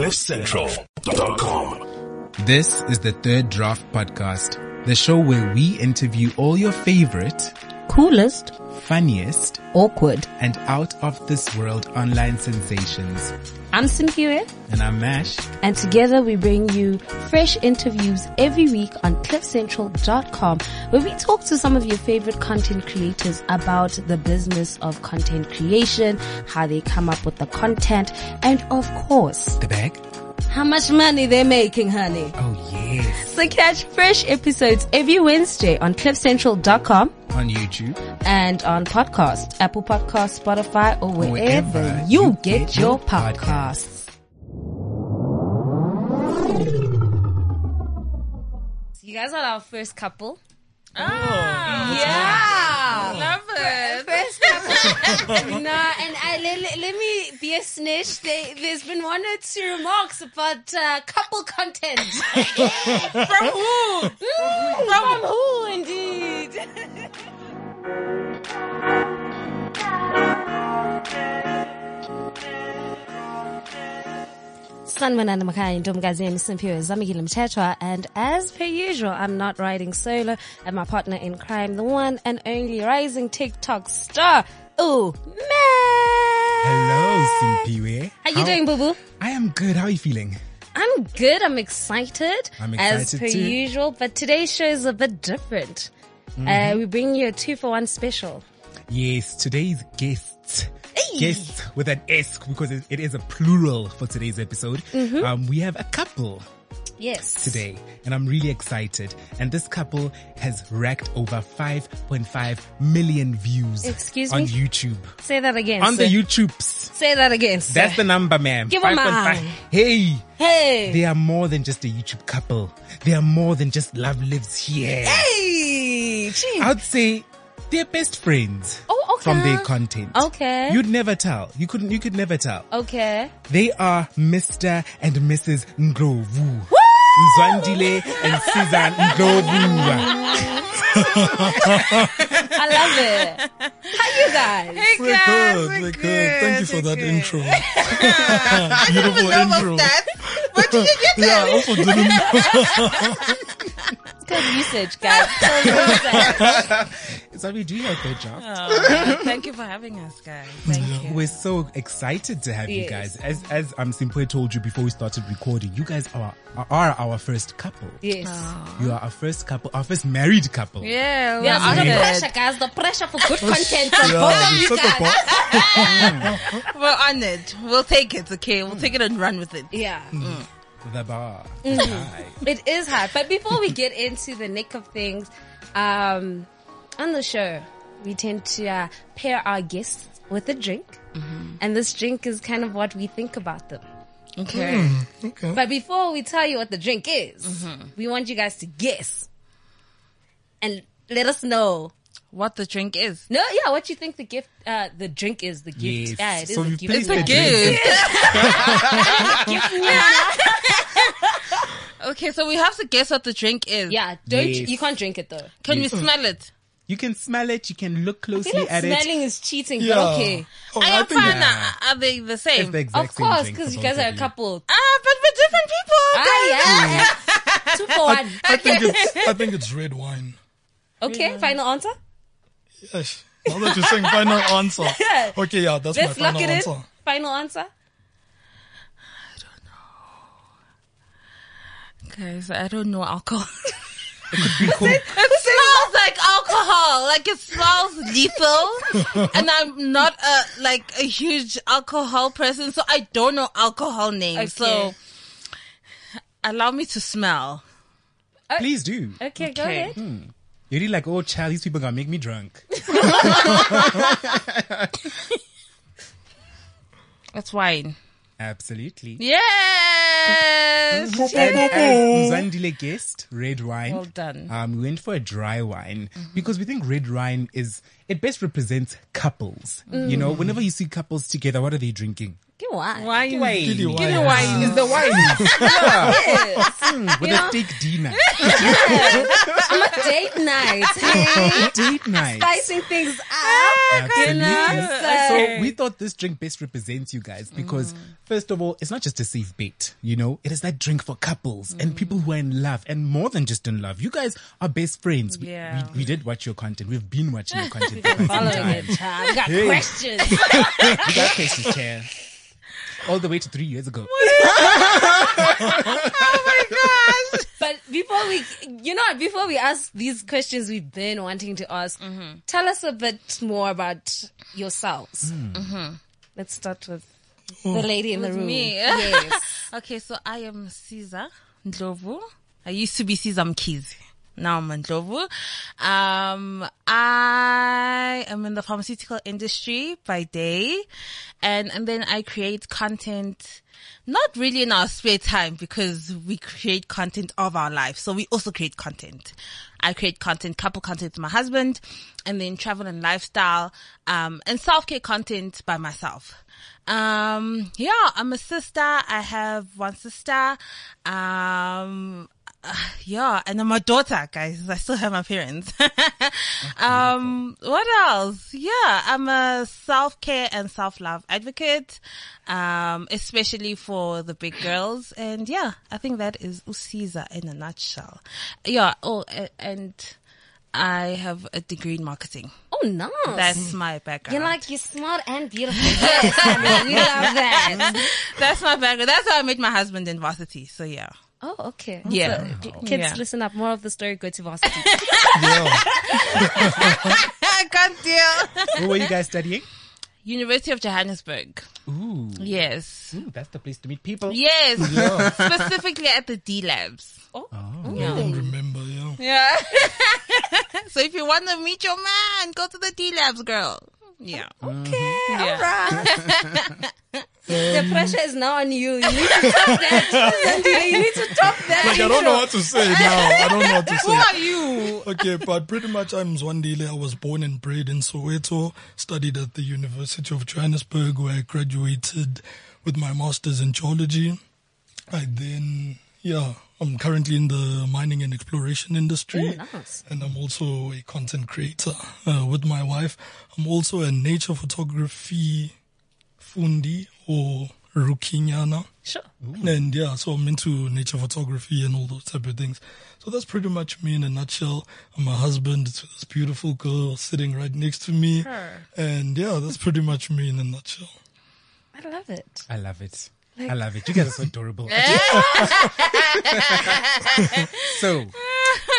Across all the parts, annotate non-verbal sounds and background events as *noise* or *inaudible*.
CliffCentral.com. This is the Third Draft Podcast, the show where we interview all your favorite, coolest, funniest, awkward. and out of this world online sensations. I'm Simphiwe, And I'm Mash. and together we bring you fresh interviews every week on cliffcentral.com where we talk to some of your favorite content creators about the business of content creation, how they come up with the content, and of course, The bag? How much money they're making, honey. Oh yes. So catch fresh episodes every Wednesday on cliffcentral.com On YouTube. and on podcast, Apple Podcasts, Spotify, or wherever, Wherever you, you get, get your your podcasts. You guys are our first couple. Oh, Yeah. love it. First couple. *laughs* nah, and I, let, let, me be a snitch. They, there's been one or two remarks about uh, couple content. *laughs* From who? From who, indeed? Sanwanana Makai, Ndomgazi Msimpiwe, Zamigila Mtetwa, and as per usual, I'm not riding solo, and my partner in crime, the one and only rising TikTok star, Man! Hello, Simphiwe. How you doing, boo boo? I am good. How are you feeling? I'm good. I'm excited. I'm excited As per too. usual, but today's show is a bit different. Mm-hmm. Uh, we bring you a two for one special. Yes, today's guests. Guests with an S because it, it is a plural for today's episode. Mm-hmm. Um, we have a couple Yes. today and I'm really excited. And this couple has racked over 5.5 million views Excuse on me? YouTube. Say that again. On the sir. YouTubes. Say that again. Sir. That's the number, ma'am. Give 'em 5.5. mine. Hey, hey. they are more than just a YouTube couple. They are more than just love lives here. Hey. Gee. I'd say they're best friends. Oh, okay. From their content. Okay. You'd never tell. You couldn't, you could never tell. okay. They are Mr. and Mrs. Ndlovu. Mzwandile and Susan Ndlovu. I love it. How you guys? Hey We're guys, good, we're we're good. Thank you for that good. intro. *laughs* I didn't Beautiful even know intro. about that. Where did you get Yeah, I also didn't *laughs* Good usage, guys. So well said. So we do your third job. Oh, thank you for having us, guys. Thank you. We're so excited to have you guys. As as um Simple told you before we started recording, you guys are are our first couple. yes. You are our first couple, our first married couple. Yeah, we're Yeah, so the pressure, guys. The pressure for good *laughs* content from Yeah, both of we you set the guys. bar. *laughs* We're honored. We'll take it, okay? We'll take it and run with it. Yeah. The bar. is high. It is hard. But before we get into the nick of things, um, on the show, we tend to uh, pair our guests with a drink. And this drink is kind of what we think about them. Okay. Okay. But before we tell you what the drink is, we want you guys to guess. And let us know. What the drink is. No, yeah, what you think the gift, uh, the drink is, the gift. Yes. Yeah, it is So a gift. It's a the gift. *laughs* Okay, so we have to guess what the drink is. Yeah, don't, Yes. you can't drink it though. Can you smell it? You can smell it. You can look I feel closely like at it. smelling is cheating, Yeah. but okay. Oh, I I am think fine. Yeah. Are they the It's same? the exact Of same course, drink because you guys are of a couple. Ah, but we're different people. Ah, yeah. *laughs* Two for one. I think it's I think it's red wine. Okay, final answer. Yes. Now that you're saying final *laughs* answer. Okay, yeah, that's Let's my lock final it in. answer. Final answer. Guys, I don't know alcohol. *laughs* Cool. It smells like alcohol. Like it smells lethal. *laughs* and I'm not a like a huge alcohol person, so I don't know alcohol names. So allow me to smell. Uh, Please do. Okay, go Okay. ahead. Hmm. You're really like, oh, child, these people gonna make me drunk. *laughs* That's wine. Absolutely. Yes. And as Mzwandile guessed, red wine. Well done. Um, we went for a dry wine because we think red wine is it best represents couples. You know, whenever you see couples together, what are they drinking? Give wine. Wine. Wine. Giddy wine. Giddy wine. Is the wine. yeah. *laughs* Yes. Mm, with You a know? steak dinner. I'm a date night. *laughs* Hey. Date night. Spicing things up. Absolutely. know? So we thought this drink best represents you guys because first of all, it's not just a safe bet, you know, it is that drink for couples and people who are in love and more than just in love. You guys are best friends. We, Yeah. we, we did watch your content. We've been watching your content for *laughs* quite some Following time. it, child. We got Hey. questions. We got questions, chair. All the way to three years ago. *laughs* Oh my gosh. But before we, you know what, before we ask these questions we've been wanting to ask, mm-hmm. tell us a bit more about yourselves. Hmm. Mm-hmm. Let's start with oh. the lady in the room. me. Yes. *laughs* Okay, so I am Siza Ndlovu. I used to be Siza Mkhize. Now I'm Ndlovu. Um, I am in the pharmaceutical industry by day, and and then I create content. Not really in our spare time because we create content of our life. So we also create content. I create content, couple content with my husband, and then travel and lifestyle, um, and self care content by myself. Um, yeah, I'm a sister. I have one sister. Um, uh, *sighs* yeah, and I'm a daughter, guys. I still have my parents. *laughs* um, what else? Yeah, I'm a self-care and self-love advocate, um, especially for the big girls. And yeah, I think that is Usiza in a nutshell. Yeah. Oh, and I have a degree in marketing. Oh, nice. That's my background. You're like, you're smart and beautiful. *laughs* Yes, we love that. *laughs* That's my background. That's how I met my husband in varsity. So yeah. Oh, okay. Yeah. So, kids, Yeah. listen up. More of the story, go to varsity. *laughs* Yeah. I can't deal. Where were you guys studying? University of Johannesburg. Ooh. Yes. Ooh, that's the place to meet people. Yes. *laughs* Specifically at the D Labs. Oh. Oh. oh, I don't remember, yeah. Yeah. *laughs* so if you want to meet your man, go to the D Labs, girl. Yeah. okay. Yeah. All right. The pressure is now on you. You need to top that. *laughs* You need to top that. Like, I don't know what to say now. I don't know what to *laughs* Who say. are you? Okay, but pretty much I'm Zwandile. I was born and bred in Soweto, studied at the University of Johannesburg where I graduated with my master's in geology. I then, yeah, I'm currently in the mining and exploration industry. Oh, nice. And I'm also a content creator uh, with my wife. I'm also a nature photography fundi or rukinyana. Sure. And yeah, so I'm into nature photography and all those type of things. So that's pretty much me in a nutshell. I'm a husband to this beautiful girl sitting right next to me. Her. And yeah, that's pretty much me in a nutshell. I love it. I love it. I love it. You guys are so adorable. *laughs* *laughs* so,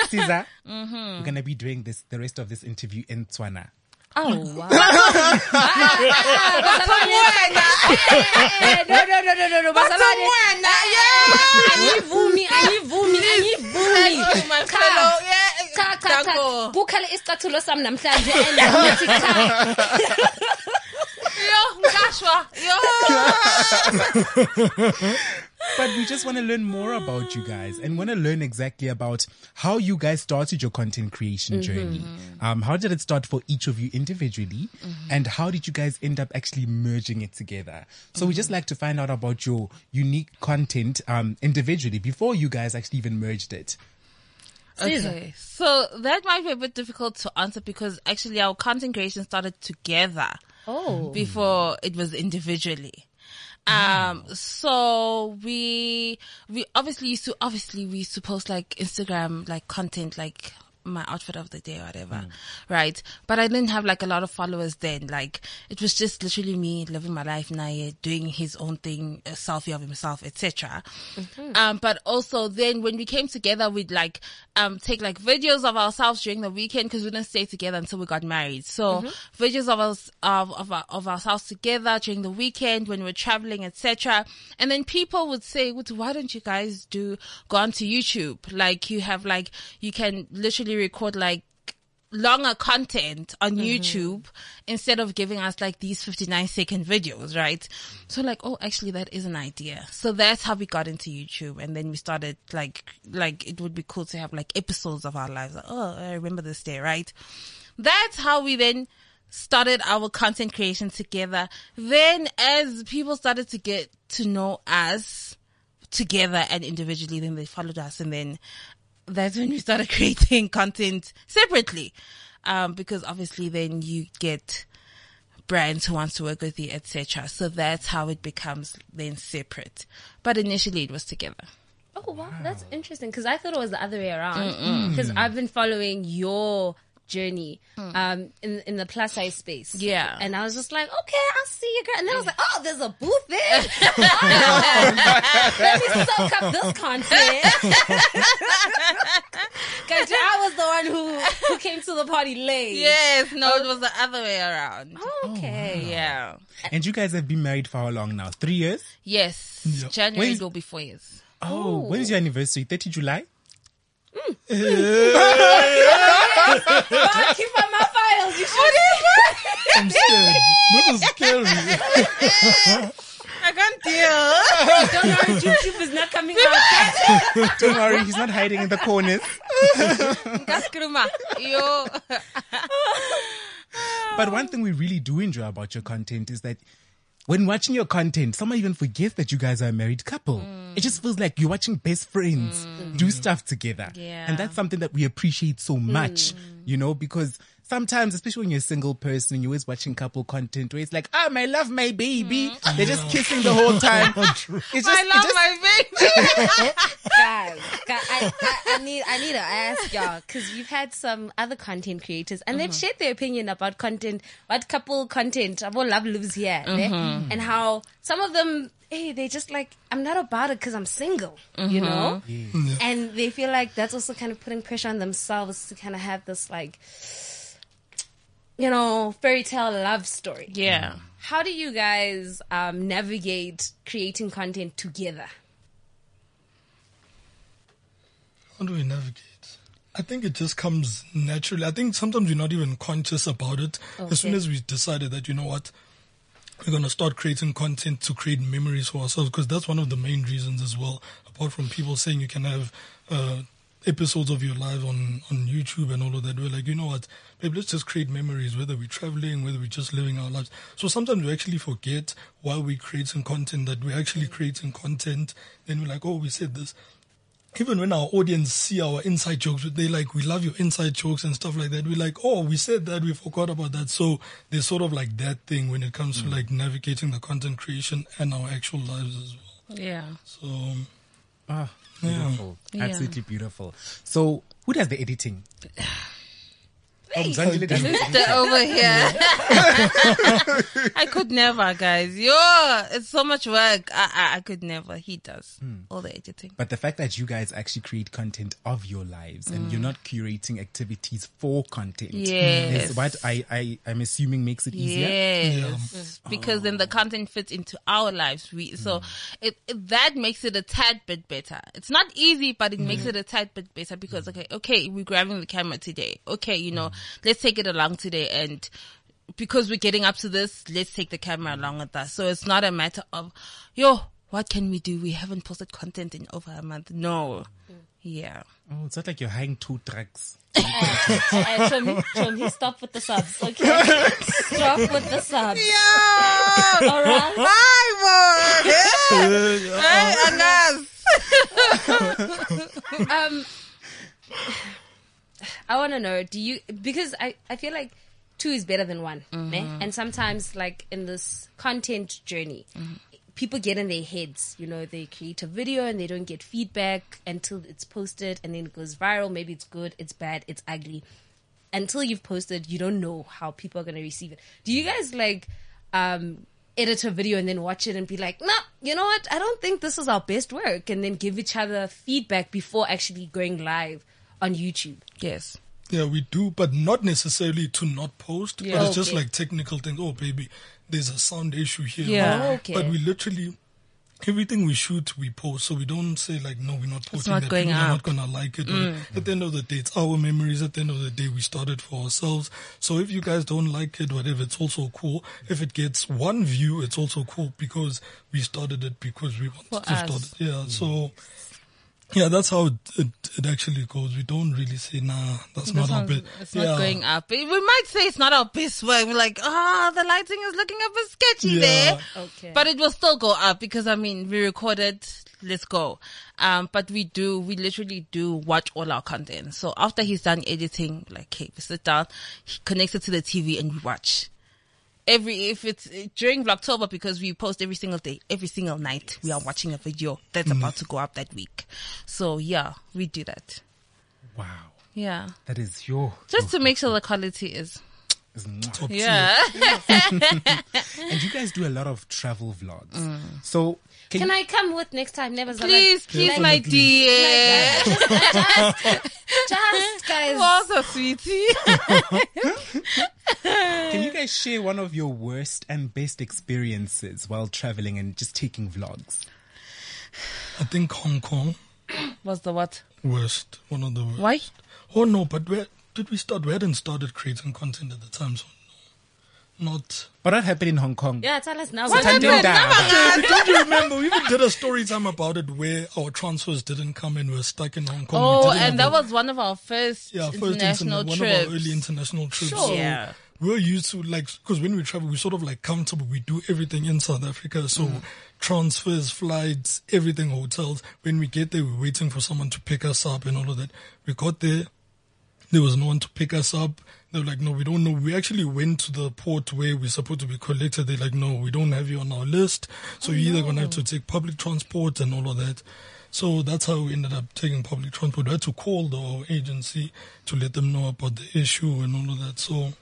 Siza, mm-hmm. we're gonna be doing this the rest of this interview in Tswana. Oh, wow. *laughs* Eh, no, no, no, no, no, no. My Cha. fellow, yeah. Cha, cha, cha. Danko. Kukhale isicathulo sami namhlanje and ngithi cha. *laughs* Yo, Ngashwa. *laughs* Yo. But we just want to learn more about you guys and want to learn exactly about how you guys started your content creation journey. Um, how did it start for each of you individually? And how did you guys end up actually merging it together? So we just like to find out about your unique content, um, individually before you guys actually even merged it. Okay, so that might be a bit difficult to answer because actually our content creation started together Oh. before it was individually. Um, so we, we obviously used to, obviously we used to post like Instagram, like content, like my outfit of the day or whatever, right? But I didn't have like a lot of followers then. Like it was just literally me living my life now, doing his own thing, a selfie of himself, etc. Um, but also then when we came together, we'd like um take like videos of ourselves during the weekend because we didn't stay together until we got married. So videos of us of of, our, of ourselves together during the weekend when we're traveling, etc. And then people would say, "What? Why don't you guys do go onto YouTube? Like you have like you can literally record like." longer content on mm-hmm. YouTube instead of giving us like these 59 second videos, right? So like, oh, actually that is an idea. So that's how we got into YouTube. And then we started like, like it would be cool to have like episodes of our lives. Like, oh, I remember this day, right? That's how we then started our content creation together. Then as people started to get to know us together and individually, then they followed us and then that's when we started *laughs* creating content separately. Um, because obviously then you get brands who wants to work with you, etc. So that's how it becomes then separate. But initially it was together. Oh wow, that's interesting because I thought it was the other way around. Because I've been following your journey um in in the plus size space. Yeah. And I was just like, okay, I'll see you girl. And then I was like, oh, there's a booth there. Oh, *laughs* Let me soak up this content. *laughs* Guys, I was the one who who came to the party late. Yes, no, it oh. was the other way around. Oh, okay. Oh, yeah. And you guys have been married for how long now? Three years? Yes. Yeah. January When's- will be four years. Oh, when's your anniversary? 30 July? Mm. *laughs* But keep on my files. You should. I'm scared. This is scary. I can't deal. Don't worry, YouTube is not coming out. *laughs* Don't worry, he's not hiding in the corners. *laughs* Kaskruma. Yo. *laughs* But one thing we really do enjoy about your content is that when watching your content, someone even forgets that you guys are a married couple. Mm. It just feels like you're watching best friends do stuff together. Yeah. And that's something that we appreciate so much, you know, because sometimes, especially when you're a single person and you're always watching couple content where it's like, oh, my love, my baby. Mm. They're just kissing the whole time. *laughs* It's just, I it love just- my baby. *laughs* *laughs* guys, guys I, I, I need I need to ask y'all because you've had some other content creators and they've mm-hmm. shared their opinion about content, what couple content, about love lives here, ne? and how some of them. Hey, they just like I'm not about it because I'm single, you mm-hmm. know, and they feel like that's also kind of putting pressure on themselves to kind of have this like, you know, fairy tale love story. Yeah. How do you guys um, navigate creating content together? How do we navigate? I think it just comes naturally. I think sometimes we're not even conscious about it. As soon as we decided that, you know what, we're going to start creating content to create memories for ourselves, because that's one of the main reasons as well. Apart from people saying you can have uh, episodes of your life on, on YouTube and all of that, we're like, you know what, babe, let's just create memories, whether we're traveling, whether we're just living our lives. So sometimes we actually forget while we're creating content that we're actually creating content. Then we're like, oh, we said this even when our audience see our inside jokes, they like, we love your inside jokes and stuff like that. We're like, oh, we said that, we forgot about that. So there's sort of like that thing when it comes to like navigating the content creation and our actual lives as well. Yeah. So um, Ah, beautiful. Yeah. Absolutely beautiful. So, who does the editing? *sighs* *sighs* *sighs* Oh, Mzwandile does the editing. They're over here. I could never, guys. Yo, it's so much work. I, I, I could never. He does hmm. all the editing. But the fact that you guys actually create content of your lives and you're hmm. not curating activities for content Yes. is what I, I, I'm assuming makes it easier. Yes, because then the oh. content fits into our lives. We so hmm. it, it that makes it a tad bit better. It's not easy, but it makes it a tad bit better because okay, okay, we're grabbing the camera today. Okay, you know, let's take it along today, and because we're getting up to this, let's take the camera along with us. So it's not a matter of yo, what can we do? We haven't posted content in over a month. No, yeah. Oh, it's not like you're hiring two trucks. Chomi, Chomi, stop with the subs, okay? stop with the subs. Yo, All right? hi, boy. Hey, Anas. *laughs* Um, I want to know, do you, because I, I feel like two is better than one, ne? And sometimes, like, in this content journey, people get in their heads, you know, they create a video and they don't get feedback until it's posted and then it goes viral. Maybe it's good, it's bad, it's ugly. Until you've posted, you don't know how people are going to receive it. Do you guys, like, um, edit a video and then watch it and be like, no, you know what? I don't think this is our best work. And then give each other feedback before actually going live on YouTube. Yes. yeah, we do, but not necessarily to not post. Yeah. But it's just Okay. like technical things. Oh, baby, there's a sound issue here. Yeah. Oh, okay. But we literally everything we shoot we post so we don't say like no we're not posting it's not that going people are not gonna like it or mm. at the end of the day it's our memories at the end of the day we started for ourselves so if you guys don't like it whatever it's also cool if it gets one view it's also cool because we started it because we wanted For to start it yeah so mm. Yeah, that's how it, it, it actually goes. We don't really say, nah, that's not our bit. It's not going up. We might say it's not our best work. We're like, ah, the lighting is looking a bit sketchy Yeah. there. Okay. But it will still go up because I mean, we recorded, let's go. Um, but we do, we literally do watch all our content. So after he's done editing, like, hey, we sit down, he connects it to the TV and we watch. Every, if it's uh, during Vlogtober because we post every single day, every single night, we are watching a video that's about to go up that week. So yeah, we do that. Wow. Yeah. That is your. Just to make sure the quality is, is mwah. Top *laughs* yeah. And you guys do a lot of travel vlogs. So can, Can I come with next time? Never Zala? Please, please, my Definitely. dear. *laughs* Just just guys. Oh, so sweetie. *laughs* can you share one of your worst and best experiences while traveling and just taking vlogs? I think Hong Kong, *coughs* Was the what? worst. One of the worst. Why? Oh no, but where did we start? We hadn't started creating content at the time, so no. Not. But that happened in Hong Kong? Yeah, tell us now. What happened? Daba. Hey, don't you remember? We even did a story time about it where our transfers didn't come in. We were stuck in Hong Kong. We Oh, and that a- was one of our first yeah, first international interna- one trips. of our early international trips. Sure. So Yeah. We're used to like because when we travel, we're sort of like comfortable. We do everything in South Africa, so Mm. transfers, flights, everything, hotels. When we get there, we're waiting for someone to pick us up and all of that. We got there, there was no one to pick us up. They were like, no, we don't know. We actually went to the port where we're supposed to be collected. They're like, no, we don't have you on our list. So you're either going to have to take public transport and all of that. So that's how we ended up taking public transport. We had to call the agency to let them know about the issue and all of that. So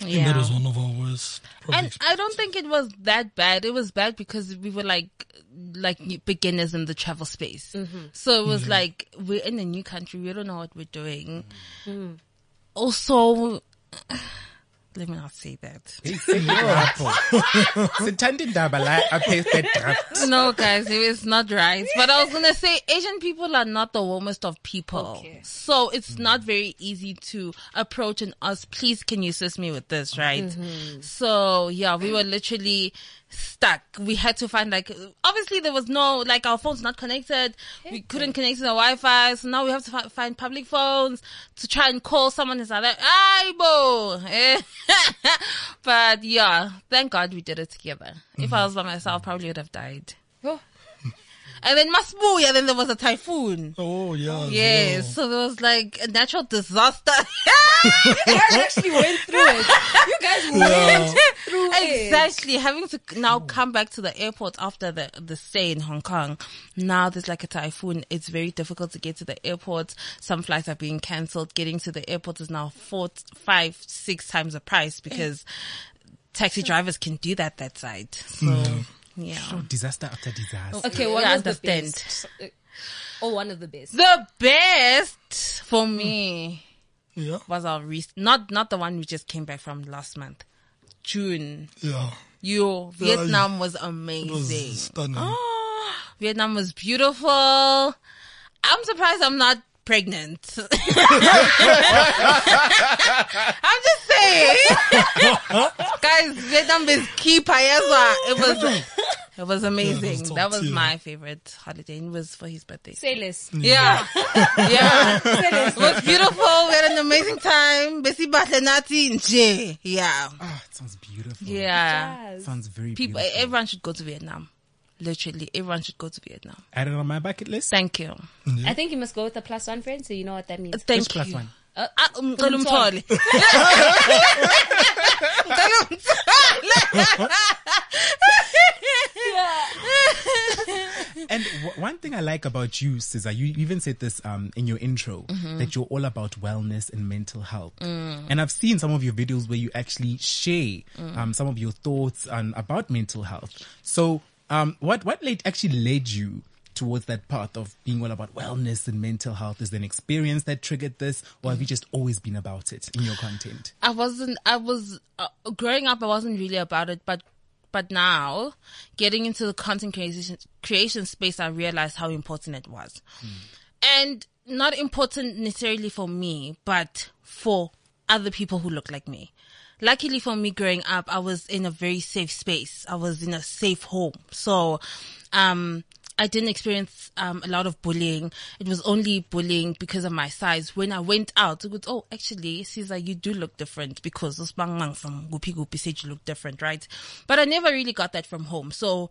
I think that Yeah. was one of our worst. And I don't think it was that bad. It was bad because we were like, like beginners in the travel space. Mm-hmm. So it was like, we're in a new country. We don't know what we're doing. Mm-hmm. Also, let me not say that. Sithanda indaba la apha draft. No, guys, it is not right. But I was gonna say Asian people are not the warmest of people. Okay. So it's not very easy to approach and ask, please can you assist me with this, right? Mm-hmm. So yeah, we were literally stuck. We had to find like, obviously there was no, like our phones not connected. We couldn't connect to the Wi-Fi. So now we have to fi- find public phones to try and call someone South Africa. Aibo! *laughs* but yeah, thank God we did it together. If I mm-hmm. was by myself, probably would have died. Oh. And then Masbuya, then there was a typhoon. Oh, yeah. as Yes, well. so there was like a natural disaster. *laughs* You guys actually went through it. You guys went through it. exactly. Having to now come back to the airport after the, the stay in Hong Kong. Now there's like a typhoon. It's very difficult to get to the airport. Some flights are being cancelled. Getting to the airport is now four, five, six times the price because taxi drivers can do that that side. So, hmm. Yeah. Disaster after disaster. Okay, what Yeah, was the understand. best? Uh, or one of the best. The best for me mm. Yeah. was our re- not not the one we just came back from last month, June. Yeah. Yo, Yeah, Vietnam was It was amazing. stunning. Ah, Vietnam was beautiful. I'm surprised I'm not pregnant. *laughs* *laughs* I'm just saying, guys. Vietnam is key paesa. It was it was amazing. top that was tier. my favorite holiday. It was for his birthday. Say less. Yeah, yeah. *laughs* It was beautiful. We had an amazing time. Besi bahle nathi nje. Yeah. Ah, it sounds beautiful. Yeah. Jazz. Sounds very People, beautiful. everyone should go to Vietnam. Literally, everyone should go to Vietnam. Add it on my bucket list. Thank you. I think you must go with a plus one friend, so you know what that means. Thank Which plus you. one? Uh, Ah, um, ngicela Umthole. umthole. Ngicela *laughs* umthole. And w- one thing I like about you, Siza, you even said this um, in your intro Mm-hmm. that you're all about wellness and mental health. Mm. And I've seen some of your videos where you actually share Mm. um, some of your thoughts on, about mental health. So, um, what what led, actually led you towards that path of being all about wellness and mental health? Is there an experience that triggered this, or have you just always been about it in your content? I wasn't. I was uh, growing up. I wasn't really about it, but but now getting into the content creation creation space, I realized how important it was, and not important necessarily for me, but for other people who look like me. Luckily for me, growing up, I was in a very safe space. I was in a safe home, so um. I didn't experience um, a lot of bullying. It was only bullying because of my size. When I went out, it was, oh, actually, Siza, you do look different because this bang mang from Gupi Gupi said you look different, right? But I never really got that from home. So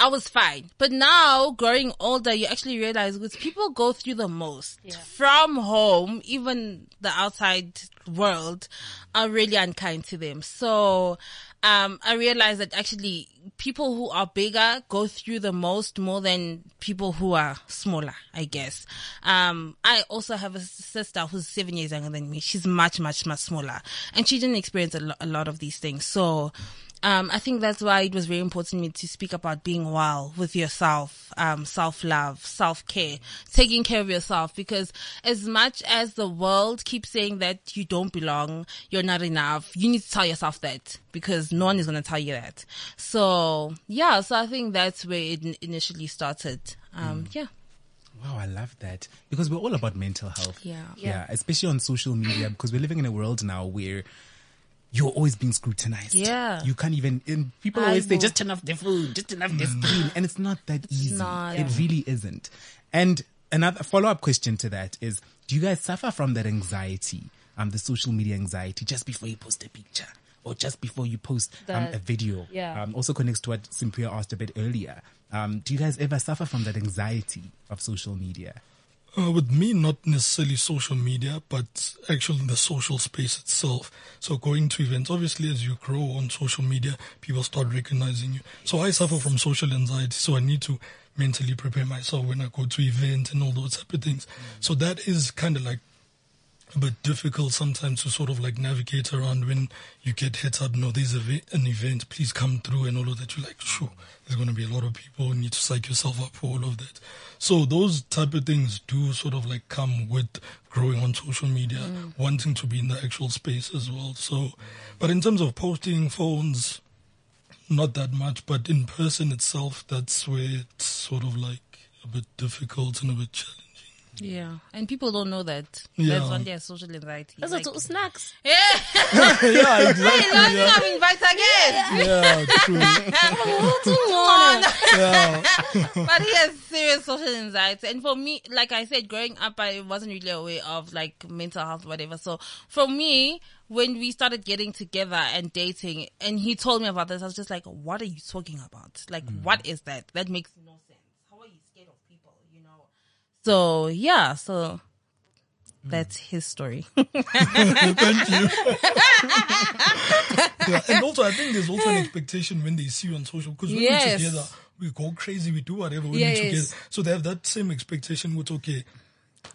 I was fine. But now, growing older, you actually realize people go through the most from home, even the outside world are really unkind to them. So, um, I realized that actually people who are bigger go through the most more than people who are smaller, I guess. Um, I also have a sister who's seven years younger than me. She's much, much, much smaller and she didn't experience a, lo- a lot of these things. So, um, I think that's why it was very important to me to speak about being well with yourself, um, self-love, self-care, taking care of yourself. Because as much as the world keeps saying that you don't belong, you're not enough, you need to tell yourself that because no one is going to tell you that. So yeah, so I think that's where it initially started. Um, yeah. Wow, I love that because we're all about mental health. Yeah. yeah, especially on social media because we're living in a world now where you're always being scrutinized. Yeah. you can't even. And people I always say just turn off the food, just turn off the screen, and it's not that easy. not. It really isn't. And another follow up question to that is: Do you guys suffer from that anxiety, um, the social media anxiety, just before you post a picture? Or just before you post um, a video, yeah. Um, also connects to what Cynthia asked a bit earlier. Um, do you guys ever suffer from that anxiety of social media? Uh, with me, not necessarily social media, but actually the social space itself. So going to events, obviously as you grow on social media, people start recognizing you. So I suffer from social anxiety, so I need to mentally prepare myself when I go to events and all those type of things. So that is kind of like a bit difficult sometimes to sort of like navigate around when you get hit up. No, there's a ve- an event, please come through and all of that. You're like, sure, there's going to be a lot of people. You need to psych yourself up for all of that. So those type of things do sort of like come with growing on social media, mm. wanting to be in the actual space as well. So, but in terms of posting phones, not that much, but in person itself, that's where it's sort of like a bit difficult and a bit challenging. Yeah. And people don't know that. Yeah. That's when there's social anxiety. That's Like- what snacks. *laughs* yeah. yeah, exactly. Hey, no, I'm invite again. Yeah, true. Yeah. *laughs* but he has serious social anxiety. And for me, like I said, growing up, I wasn't really aware of like mental health, whatever. So for me, when we started getting together and dating, and he told me about this, I was just like, "What are you talking about? Like, mm. what is that? That makes no sense. How are you scared of people? You know?" So yeah, so that's his story. *laughs* Thank you. *laughs* yeah, and also, I think there's also an expectation when they see you on social because when Yes. we're together, we go crazy, we do whatever when Yes. we're together. So they have that same expectation with okay.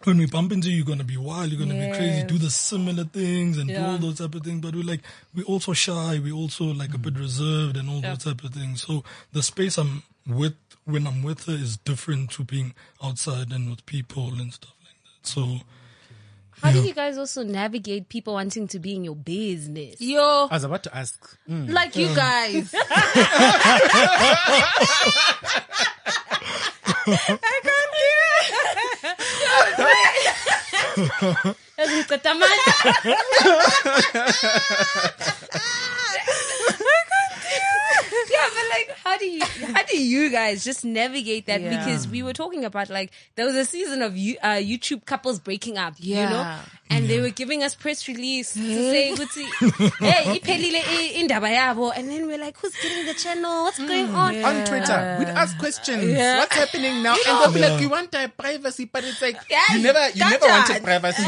When we bump into you, you're gonna be wild, you're gonna be crazy, do the similar things and do all those type of things. But we're like, we're also shy, we're also like a bit reserved and all those type of things. So the space I'm with when I'm with her is different to being outside and with people and stuff like that. So How do you guys also navigate people wanting to be in your business? Yo, I was about to ask. mm, like you guys. *laughs* Ngiceda *laughs* *laughs* amandla. Yeah, *laughs* but like, how do you, how do you guys just navigate that? Yeah. Because we were talking about like, there was a season of you, uh, YouTube couples breaking up, you know? Yeah. And they were giving us press release to say, *laughs* hey, iphelile i- indaba yabo." And then we're like, who's getting the channel? What's hmm, going on? on Twitter, we'd uh, ask questions. Yeah. What's happening now? *laughs* And they'll be like, "We want our privacy," but it's like Yeah, you never, you never wanted privacy.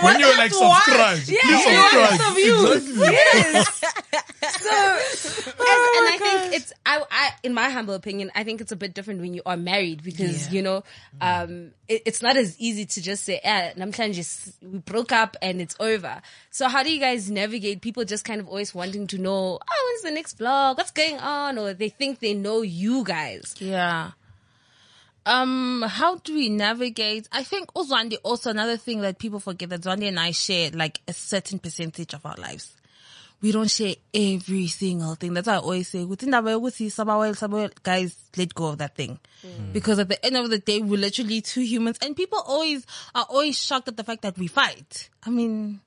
when you're like subscribe, Yeah, please subscribe. some views. Yes. so, as, and I think it's, I, I, in my humble opinion, I think it's a bit different when you are married because, Yeah. you know, um, it, it's not as easy to just say, namhlanje s- we broke up and it's over. So how do you guys navigate people just kind of always wanting to know, oh, when's the next vlog? What's going on? Or they think they know you guys. Yeah. Um, how do we navigate? I think Uzwandi also another thing that people forget that Zwandi and I share like a certain percentage of our lives. We don't share every single thing. That's why I always say, "Within that way, with Sabawel, Sabawel, guys, let go of that thing. Because at the end of the day, we're literally two humans and people always are always shocked at the fact that we fight. I mean,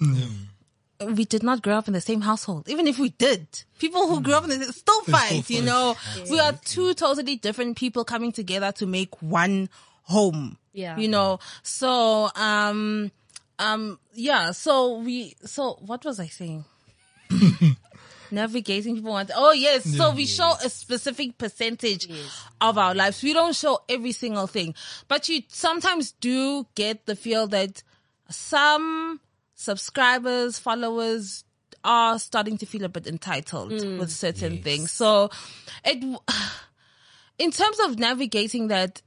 we did not grow up in the same household. Even if we did, people who grew up in the same still fight, still you fight. know, we are two totally different people coming together to make one home. Yeah. You know, so, um, um, yeah, so we, so what was I saying? *laughs* Navigating people want, oh yes, so we show a specific percentage of our lives. We don't show every single thing, but you sometimes do get the feel that some subscribers, followers are starting to feel a bit entitled hmm. with certain things. So it, *sighs* in terms of navigating that,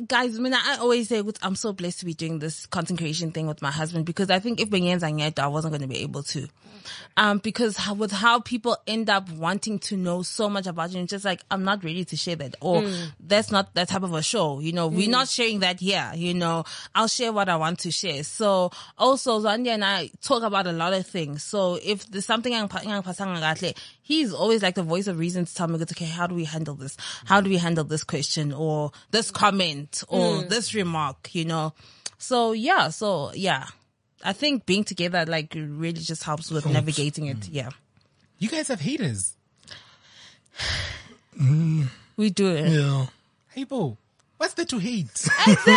guys, I mean, I always say I'm so blessed to be doing this content creation thing with my husband because I think if Benyenza Nyeto, I wasn't going to be able to. Um, because how, with how people end up wanting to know so much about you, it's just like, I'm not ready to share that. Or that's not that type of a show. You know, we're not sharing that here. You know, I'll share what I want to share. So also Zandi and I talk about a lot of things. So if there's something I'm he's always like the voice of reason to tell me, okay, how do we handle this? How do we handle this question or this comment or hmm. this remark, you know? So yeah, so yeah. I think being together like really just helps with navigating it. Hmm. Yeah. You guys have haters. *sighs* We do it. Yeah. Hey, Bo, what's there to hate? Show me,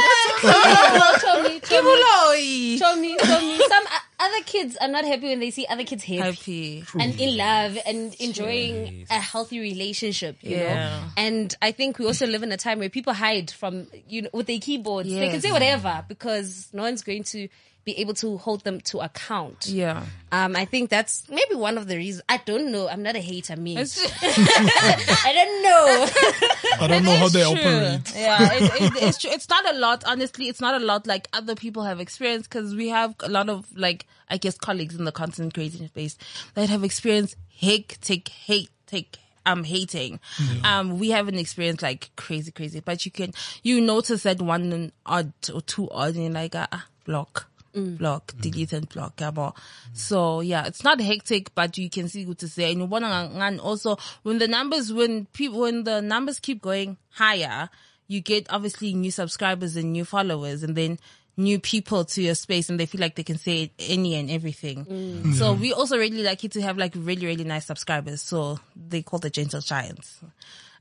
show me, Kimuloi. show me, show me. Some o- other kids are not happy when they see other kids happy. Happy. and in love and enjoying a healthy relationship, you Yeah. know. And I think we also live in a time where people hide from you know with their keyboards. They can say whatever because no one's going to be able to hold them to account. Yeah. Um, I think that's maybe one of the reasons. I don't know. I'm not a hater, me. *laughs* *laughs* I don't know. I don't know how they true. operate. Yeah, it, it, it's true. It's not a lot, honestly. It's not a lot like other people have experienced because we have a lot of like, I guess, colleagues in the content creating space that have experienced hectic, hectic, um, hating. Um, we haven't experienced like crazy, crazy, but you can, you notice that one odd or two odd and you're like, ah, block. Mm. Block, mm. delete and block, yabo. So yeah, it's not hectic, but you can see what to say. And you wanna- and also when the numbers, when people, when the numbers keep going higher, you get obviously new subscribers and new followers and then new people to your space and they feel like they can say any and everything. Mm. So we also really lucky to have like really, really nice subscribers. So they call the gentle giants.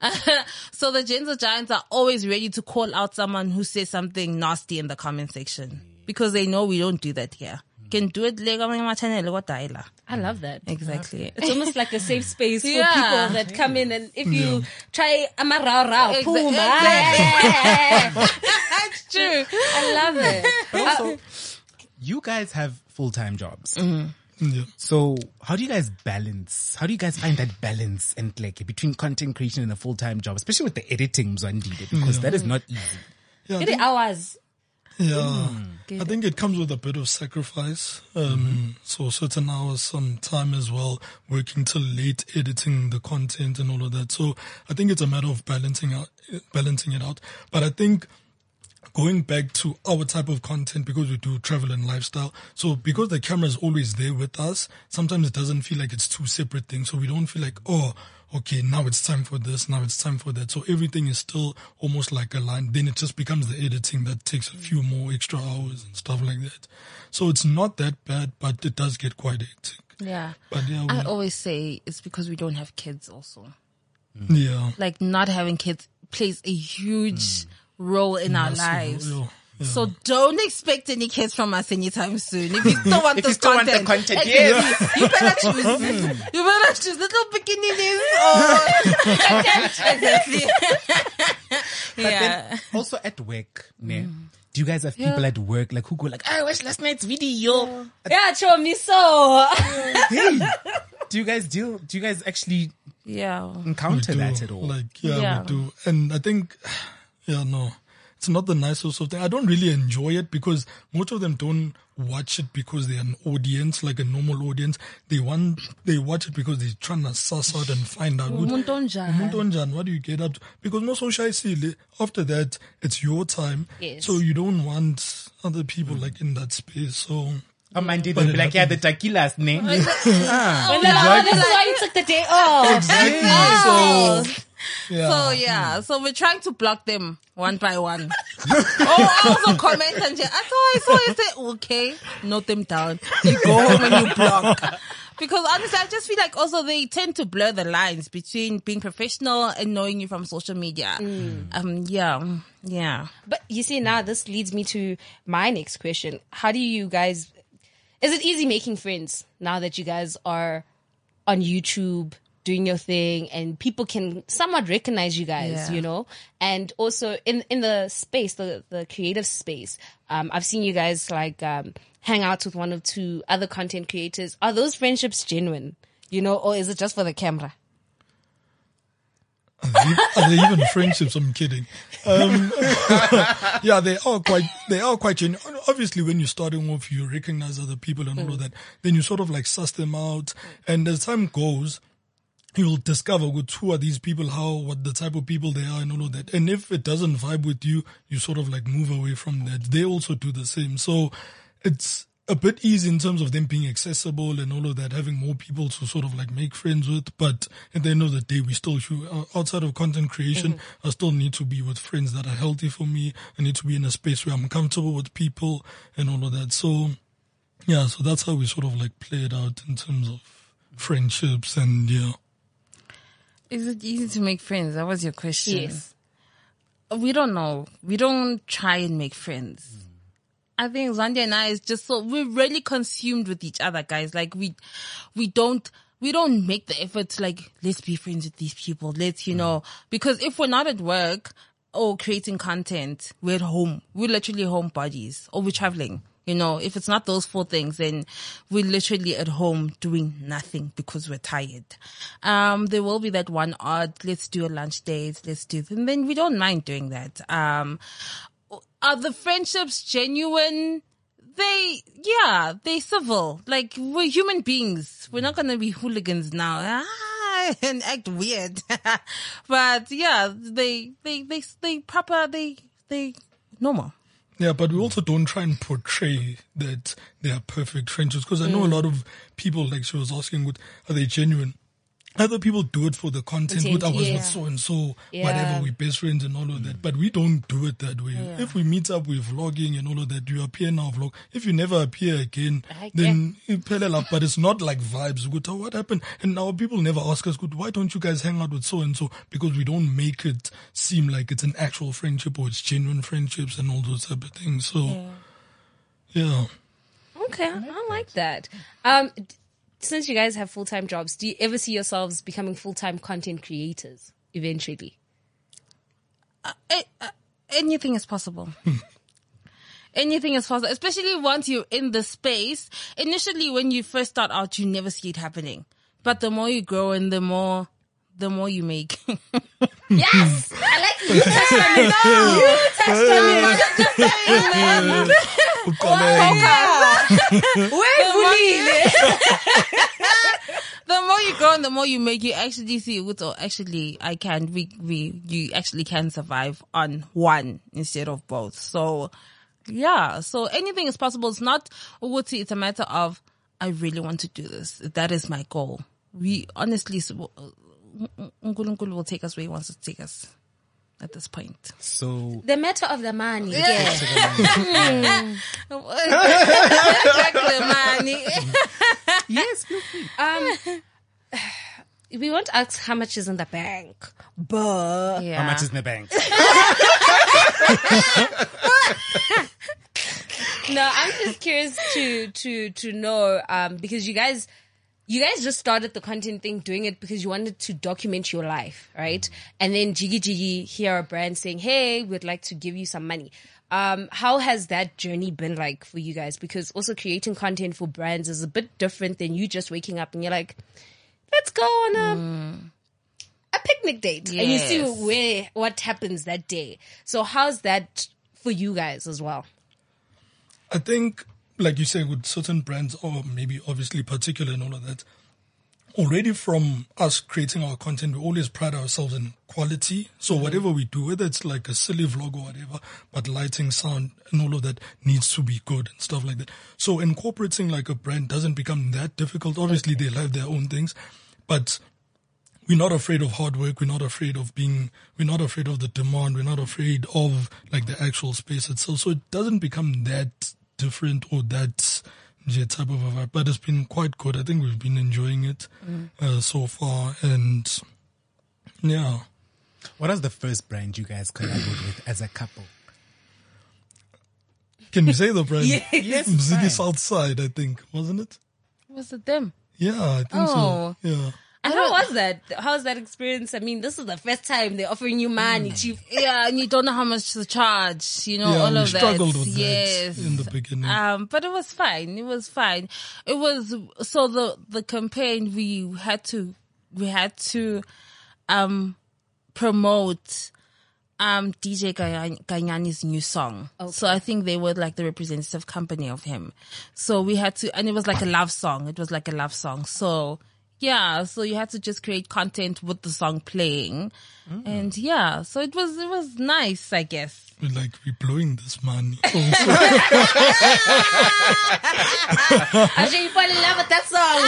*laughs* so the gentle giants are always ready to call out someone who says something nasty in the comment section because they know we don't do that here. Mm. Can do it like on my channel, what the hell? I love that. Exactly. It's almost like a safe space for Yeah. people that come in and if you try amarao rao, Exa- puma. Ah. *laughs* That's true. I love it. But also, uh, you guys have full time jobs. Mm-hmm. Yeah. So how do you guys balance? How do you guys find that balance and like between content creation and a full time job, especially with the editing, Zwandile, because that is not easy. Yeah, I It is think, hours. Yeah. I think it comes with a bit of sacrifice. Um, so certain hours, some time as well, working till late, editing the content and all of that. So I think it's a matter of balancing out, balancing it out. But I think going back to our type of content because we do travel and lifestyle. So because the camera is always there with us, sometimes it doesn't feel like it's two separate things. So we don't feel like, oh, okay, now it's time for this, now it's time for that. So everything is still almost like a line. Then it just becomes the editing that takes a few more extra hours and stuff like that. So it's not that bad, but it does get quite hectic. Yeah. But yeah, I always say it's because we don't have kids also. yeah. Like not having kids plays a huge mm. role in our lives. yeah, yeah. So don't expect any kids from us anytime soon. If you still want this still want the content, content, exactly. you better choose. *laughs* Hmm. you better choose little bikini bikinis or exactly. *laughs* *laughs* But yeah. then also at work, ne, mm. do you guys have people at work like who go like, I watched last night's video. Yeah, show me so. Hey, do you guys deal? Do you guys actually Yeah. encounter do. that at all? Like, yeah, Yeah. we do. And I think, *sighs* yeah, no, it's not the nicest of thing. I don't really enjoy it because most of them don't watch it because they're an audience, like a normal audience. They want, they watch it because they're trying to suss out and find out. Umuntu onjani? Umuntu onjani, What do you get up to? Because no social silly. After that, it's your time. Yes. So you don't want other people like in that space. So Oh, man, did But be it like, yeah, the tequila's name. When they're *laughs* ah, oh, this is why you took the day off. so yeah. So yeah, so we're trying to block them one by one. *laughs* oh, I also comment and say, I thought I saw you say, okay, note them down. You go home and you block. Because honestly, I just feel like also they tend to blur the lines between being professional and knowing you from social media. Um, yeah, yeah. But you see, now this leads me to my next question. How do you guys, is it easy making friends now that you guys are on YouTube doing your thing and people can somewhat recognize you guys, Yeah. you know? And also in, in the space, the, the creative space, um, I've seen you guys like, um, hang out with one or two other content creators. Are those friendships genuine? You know, or is it just for the camera? Are they, are they even friendships? I'm kidding. Um, *laughs* yeah, they are quite, they are quite genuine. Obviously, when you're starting off, you recognize other people and all of that. Then you sort of like suss them out. And as time goes, you'll discover with who are these people, how, what the type of people they are and all of that. And if it doesn't vibe with you, you sort of like move away from that. They also do the same. So it's a bit easy in terms of them being accessible and all of that, having more people to sort of like make friends with. But at the end of the day, we still uh, outside of content creation, I still need to be with friends that are healthy for me. I need to be in a space where I'm comfortable with people and all of that. So yeah, so that's how we sort of like play it out in terms of friendships and yeah. Is it easy to make friends? That was your question. Yes. We don't know. We don't try and make friends. Hmm. I think Zandi and I is just so we're really consumed with each other, guys. Like we, we don't, we don't make the effort to like let's be friends with these people. Let's you hmm. know because if we're not at work or creating content, we're at home. We're literally home bodies or we're traveling. You know, if it's not those four things, then we're literally at home doing nothing because we're tired. Um, there will be that one odd, let's do a lunch date, let's do, and then we don't mind doing that. Um, are the friendships genuine? They, yeah, they civil. Like we're human beings. We're not gonna be hooligans now ah, *laughs* and act weird. *laughs* but yeah, they, they, they, they proper, they, they normal. Yeah, but we also don't try and portray that they are perfect friendships because I know a mm. lot of people, like she was asking, with are they genuine? Other people do it for the content. With I was yeah. with so and so, Yeah. whatever, we best friends and all of that. But we don't do it that way. If we meet up with vlogging and all of that, you appear in our vlog. If you never appear again, I then iphelela. But it's not like vibes. Good, oh, what happened? And now people never ask us, good, why don't you guys hang out with so and so? Because we don't make it seem like it's an actual friendship or it's genuine friendships and all those type of things. So, yeah. Okay, I like that. Um, d- since you guys have full time jobs, do you ever see yourselves becoming full time content creators eventually? Eh, uh, anything is possible. *laughs* anything is possible, especially once you're in the space. Initially, when you first start out, you never see it happening. But the more you grow and the more, the more you make. *laughs* Yes, I like you. touched on it. You touched on it. *laughs* the more you grow and the more you make, you actually see, oh, actually, I can, we, we, you actually can survive on one instead of both. So, yeah. So anything is possible. It's not, Uguti, it's a matter of, I really want to do this. That is my goal. We honestly, uh, Nkulunkulu will take us where he wants to take us at this point. So The matter of the money. Yeah. exactly, money. yes, feel free. Um, *sighs* we won't ask how much is in the bank, but Yeah. How much is in the bank? *laughs* no, I'm just curious to to to know um because you guys you guys just started the content thing doing it because you wanted to document your life, right? And then Jiggy Jiggy hear a brand saying, "Hey, we'd like to give you some money." Um, how has that journey been like for you guys? Because also creating content for brands is a bit different than you just waking up and you're like, "Let's go on a a picnic date," and you see where what happens that day. So how's that for you guys as well? I think, like you say, with certain brands, or maybe obviously particular and all of that, already from us creating our content, we always pride ourselves in quality. So mm-hmm. whatever we do, whether it's like a silly vlog or whatever, but lighting, sound, and all of that needs to be good and stuff like that. So incorporating like a brand doesn't become that difficult. Obviously, they have their own things, but we're not afraid of hard work. We're not afraid of being, we're not afraid of the demand. We're not afraid of like the actual space itself. So it doesn't become that different or that yeah, type of a vibe, but it's been quite good. I think we've been enjoying it uh, so far, and yeah. What was the first brand you guys collaborated with as a couple? Can you say the *laughs* brand? Yes. Yes, Mziki fine. Southside, I think, wasn't it? Was it them? Yeah, I think Oh. so. Yeah. And how was that? How was that experience? I mean, this is the first time they're offering you money, chief. Yeah, and you don't know how much to charge, you know, Yeah, all we of that. struggled with that yes. in the beginning. Um, but it was fine. It was fine. It was, so the, the campaign, we had to, we had to, um, promote, um, DJ Ganyan- Ganyani's new song. So I think they were like the representative company of him. So we had to, and it was like a love song. It was like a love song. So, yeah, so you had to just create content with the song playing. And yeah, so it was, it was nice, I guess. We're like, we're blowing this money. *laughs* Also. You fall in love with that song.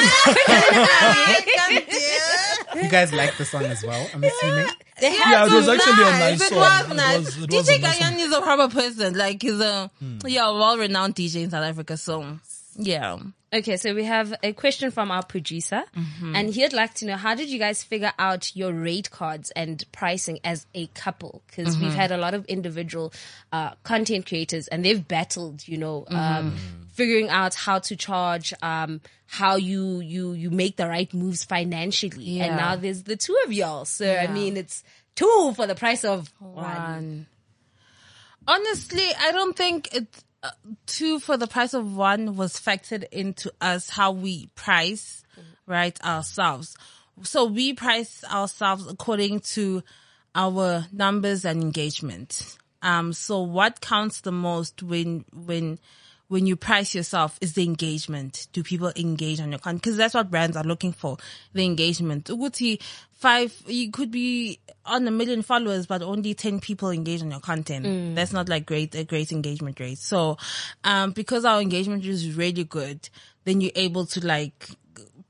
*laughs* You guys like the song as well, I'm assuming? They yeah, it was actually a nice. nice It song. was It nice. was- it DJ a nice song. Ganyan is a proper person. Like he's a Hmm. yeah, well-renowned DJ in South Africa. So yeah. Okay, so we have a question from our producer, and he'd like to know how did you guys figure out your rate cards and pricing as a couple? Because we've had a lot of individual uh, content creators, and they've battled, you know, um, figuring out how to charge, um, how you you you make the right moves financially, and now there's the two of y'all. So I mean, it's two for the price of one. One. Honestly, I don't think it two for the price of one was factored into us how we price right ourselves. So we price ourselves according to our numbers and engagement. Um, so what counts the most when when when you price yourself is the engagement. Do people engage on your content? Because that's what brands are looking for, the engagement. Uguti, five, you could be on a million followers, but only 10 people engage on your content. That's not like great, a great engagement rate. So, um, because our engagement is really good, then you're able to like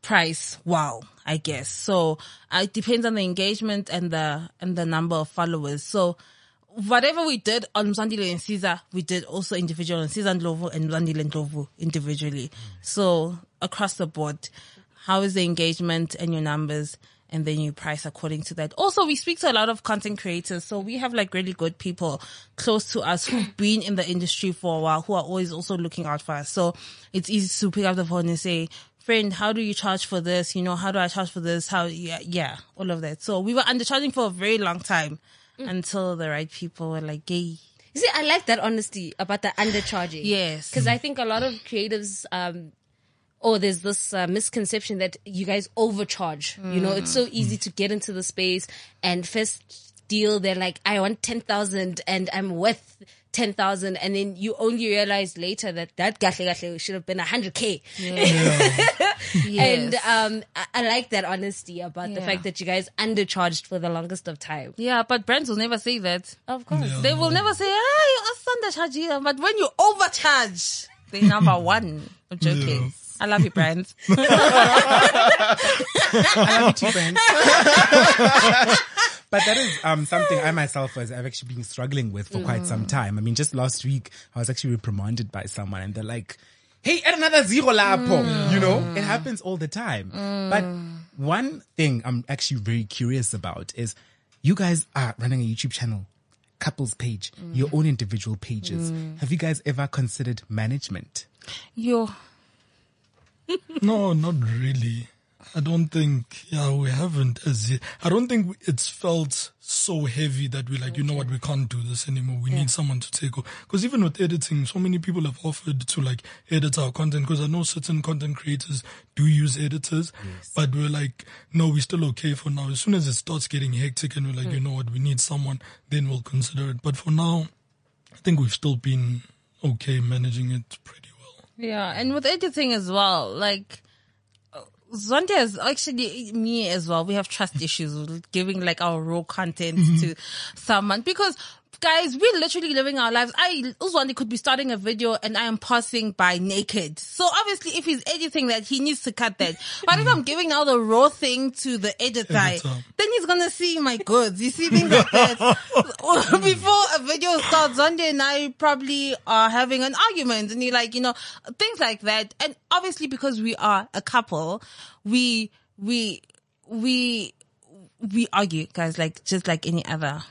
price wow i guess so uh, it depends on the engagement and the and the number of followers so whatever we did on Mzwandile and Siza, we did also individual on Siza and Lovo and Mzwandile and Lovo individually. So across the board, how is the engagement and your numbers? And then you price according to that. Also, we speak to a lot of content creators. So we have like really good people close to us who've *laughs* been in the industry for a while, who are always also looking out for us. So it's easy to pick up the phone and say, friend, how do you charge for this? You know, how do I charge for this? How, yeah, yeah, all of that. So we were undercharging for a very long time until the right people were like, "Gay." You see, I like that honesty about the undercharging. Yes. Because I think a lot of creatives, um, or there's this uh, misconception that you guys overcharge. You know, it's so easy to get into the space and first deal, they're like, I want 10,000 and I'm worth 10,000. And then you only realize later that that gahle gahle should have been 100K. *laughs* And Yes. um, I, I like that honesty about the fact that you guys undercharged for the longest of time. yeah, but brands will never say that. Of course. Yeah. They will never say, "Ah, you undercharge." But when you overcharge, they number one. I'm joking. Yeah. I love you, brands. *laughs* *laughs* I love you too, friends. But that is um, something I myself was I've actually been struggling with for quite some mm. time. I mean, just last week I was actually reprimanded by someone, and they're like, "Hey, add another zero lapo." Mm. You know, it happens all the time. But mm. one thing I'm actually very curious about is you guys are running a YouTube channel. Couples page, your own individual pages. Have you guys ever considered management? Yo, No, not really. I don't think, yeah, we haven't as yet. I don't think it's felt so heavy that we're like, you know what, we can't do this anymore. We need someone to take over. Because even with editing, so many people have offered to like edit our content because I know certain content creators do use editors, but we're like, no, we're still okay for now. As soon as it starts getting hectic and we're like, you hmm. know what, we need someone, then we'll consider it. But for now, I think we've still been okay managing it pretty well. Yeah, and with editing as well, like Zonde is actually me as well. We have trust issues with giving like our raw content mm-hmm. to someone because guys, we're literally living our lives. I, Uzwandi could be starting a video and I am passing by naked. So obviously if he's editing that, he needs to cut that. But if I'm giving out the raw thing to the editor, Editor. then he's gonna see my goods. You see things like that. *laughs* *laughs* Before a video starts, Zonde and I probably are having an argument and you're like, you know, things like that. And obviously because we are a couple, we, we, we, we argue, guys, like just like any other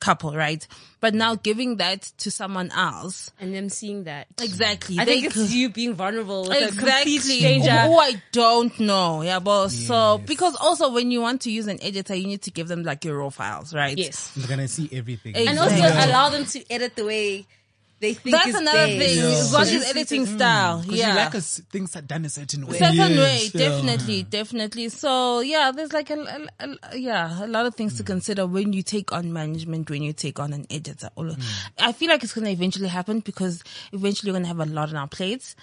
couple, right? But now giving that to someone else, And them seeing that. exactly. I they think could- it's you being vulnerable with a Exactly. complete oh, stranger. Oh, I don't know. Yeah, but so because also when you want to use an editor, you need to give them like your raw files, right? Yes. You're gonna see everything. Exactly. And also allow them to edit the way they think That's is another best. thing. Yeah. It's what So his editing mm, style. Because Yeah. you like us, things are done a certain way. certain Yes, way, yeah. definitely, definitely. So yeah, there's like a, a- a- yeah, a lot of things to mm. consider when you take on management, when you take on an editor. All of- mm. I feel like it's gonna eventually happen because eventually we're gonna have a lot on our plates.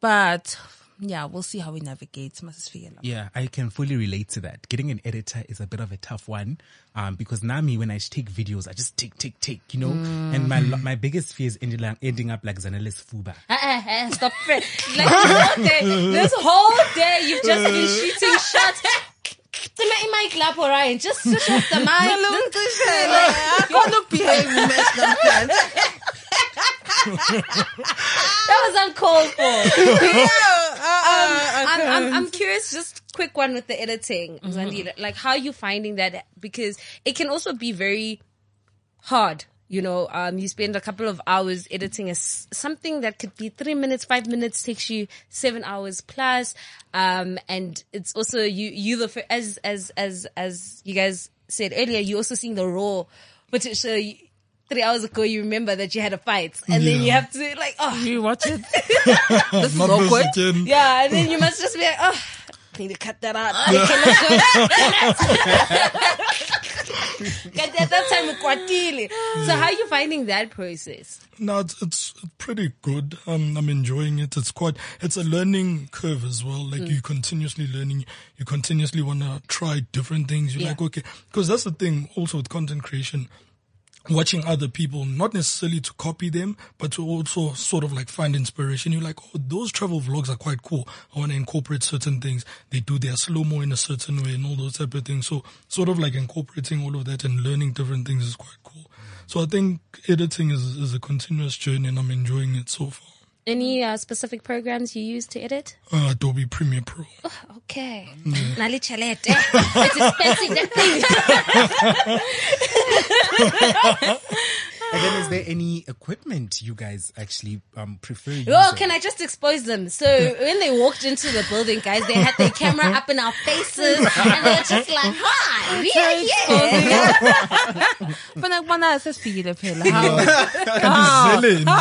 But yeah, we'll see how we navigate. Must figure it. Yeah, I can fully relate to that. Getting an editor is a bit of a tough one, um, because now me, when I take videos, I just take, take, take, you know, and my, my biggest fear is ending, up- ending up like Zanelis Fuba. Uh, uh, uh, Stop it. Like this whole day, this whole day you've just been *laughs* shooting shots. Cima i-mic lapho, Ryan. Just switch off the mic. *laughs* I can't behave in that That was uncalled for. *laughs* um, I'm, I'm, I'm *laughs* curious, just quick one with the editing, Zandi, like how are you finding that because it can also be very hard. You know, um, you spend a couple of hours editing a s something that could be three minutes, five minutes takes you seven hours plus. Um, and it's also you, you the, as, as, as, as you guys said earlier, you're also seeing the raw footage. So you, three hours ago, you remember that you had a fight and then you have to like, oh, You watch it. *laughs* this is awkward. again. yeah, and then you must just be like, oh, I need to cut that out. Cut that, *laughs* that time ukwatile. So how are you finding that process? No, it's, it's pretty good. Um, I'm enjoying it. It's quite, it's a learning curve as well. Like Mm. you continuously learning, you continuously want to try different things. You're Yeah. like, okay, because that's the thing also with content creation. Watching other people, not necessarily to copy them, but to also sort of like find inspiration. You're like, oh, those travel vlogs are quite cool. I want to incorporate certain things. They do their slow mo in a certain way and all those type of things. So sort of like incorporating all of that and learning different things is quite cool. So I think editing is, is a continuous journey and I'm enjoying it so far. Any uh, specific programs you use to edit? Uh, Adobe Premiere Pro. Okay. Nali chalete. *laughs* It's expensive, that thing. *laughs* *laughs* And then is there any equipment you guys actually, um, prefer using? Oh, can I just expose them? So when they walked into the building, guys, they had their camera up in our faces and they were just like, hi, we are here. Bona bona sesifikile phela. How? Kanti zele na.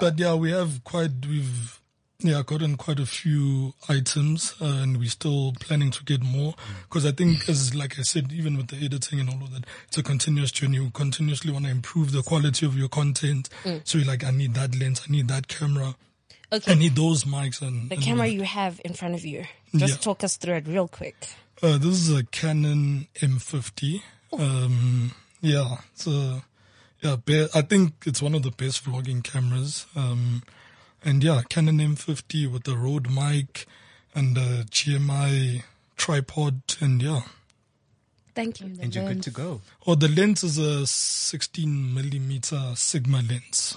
But yeah, we have quite, we've, yeah, I've gotten quite a few items, uh, and we're still planning to get more. Cause I think as, like I said, even with the editing and all of that, it's a continuous journey. You continuously want to improve the quality of your content. So you're like, I need that lens, I need that camera, okay. I need those mics and, The and camera you have in front of you. Just Yeah. talk us through it real quick. Uh, this is a Canon M50. Um, yeah, it's a, yeah, be- I think it's one of the best vlogging cameras. Um, and yeah, Canon M50 with the Rode mic and the GMI tripod and yeah. Thank you. And you're good to go. Oh, the lens is a 16 millimeter Sigma lens.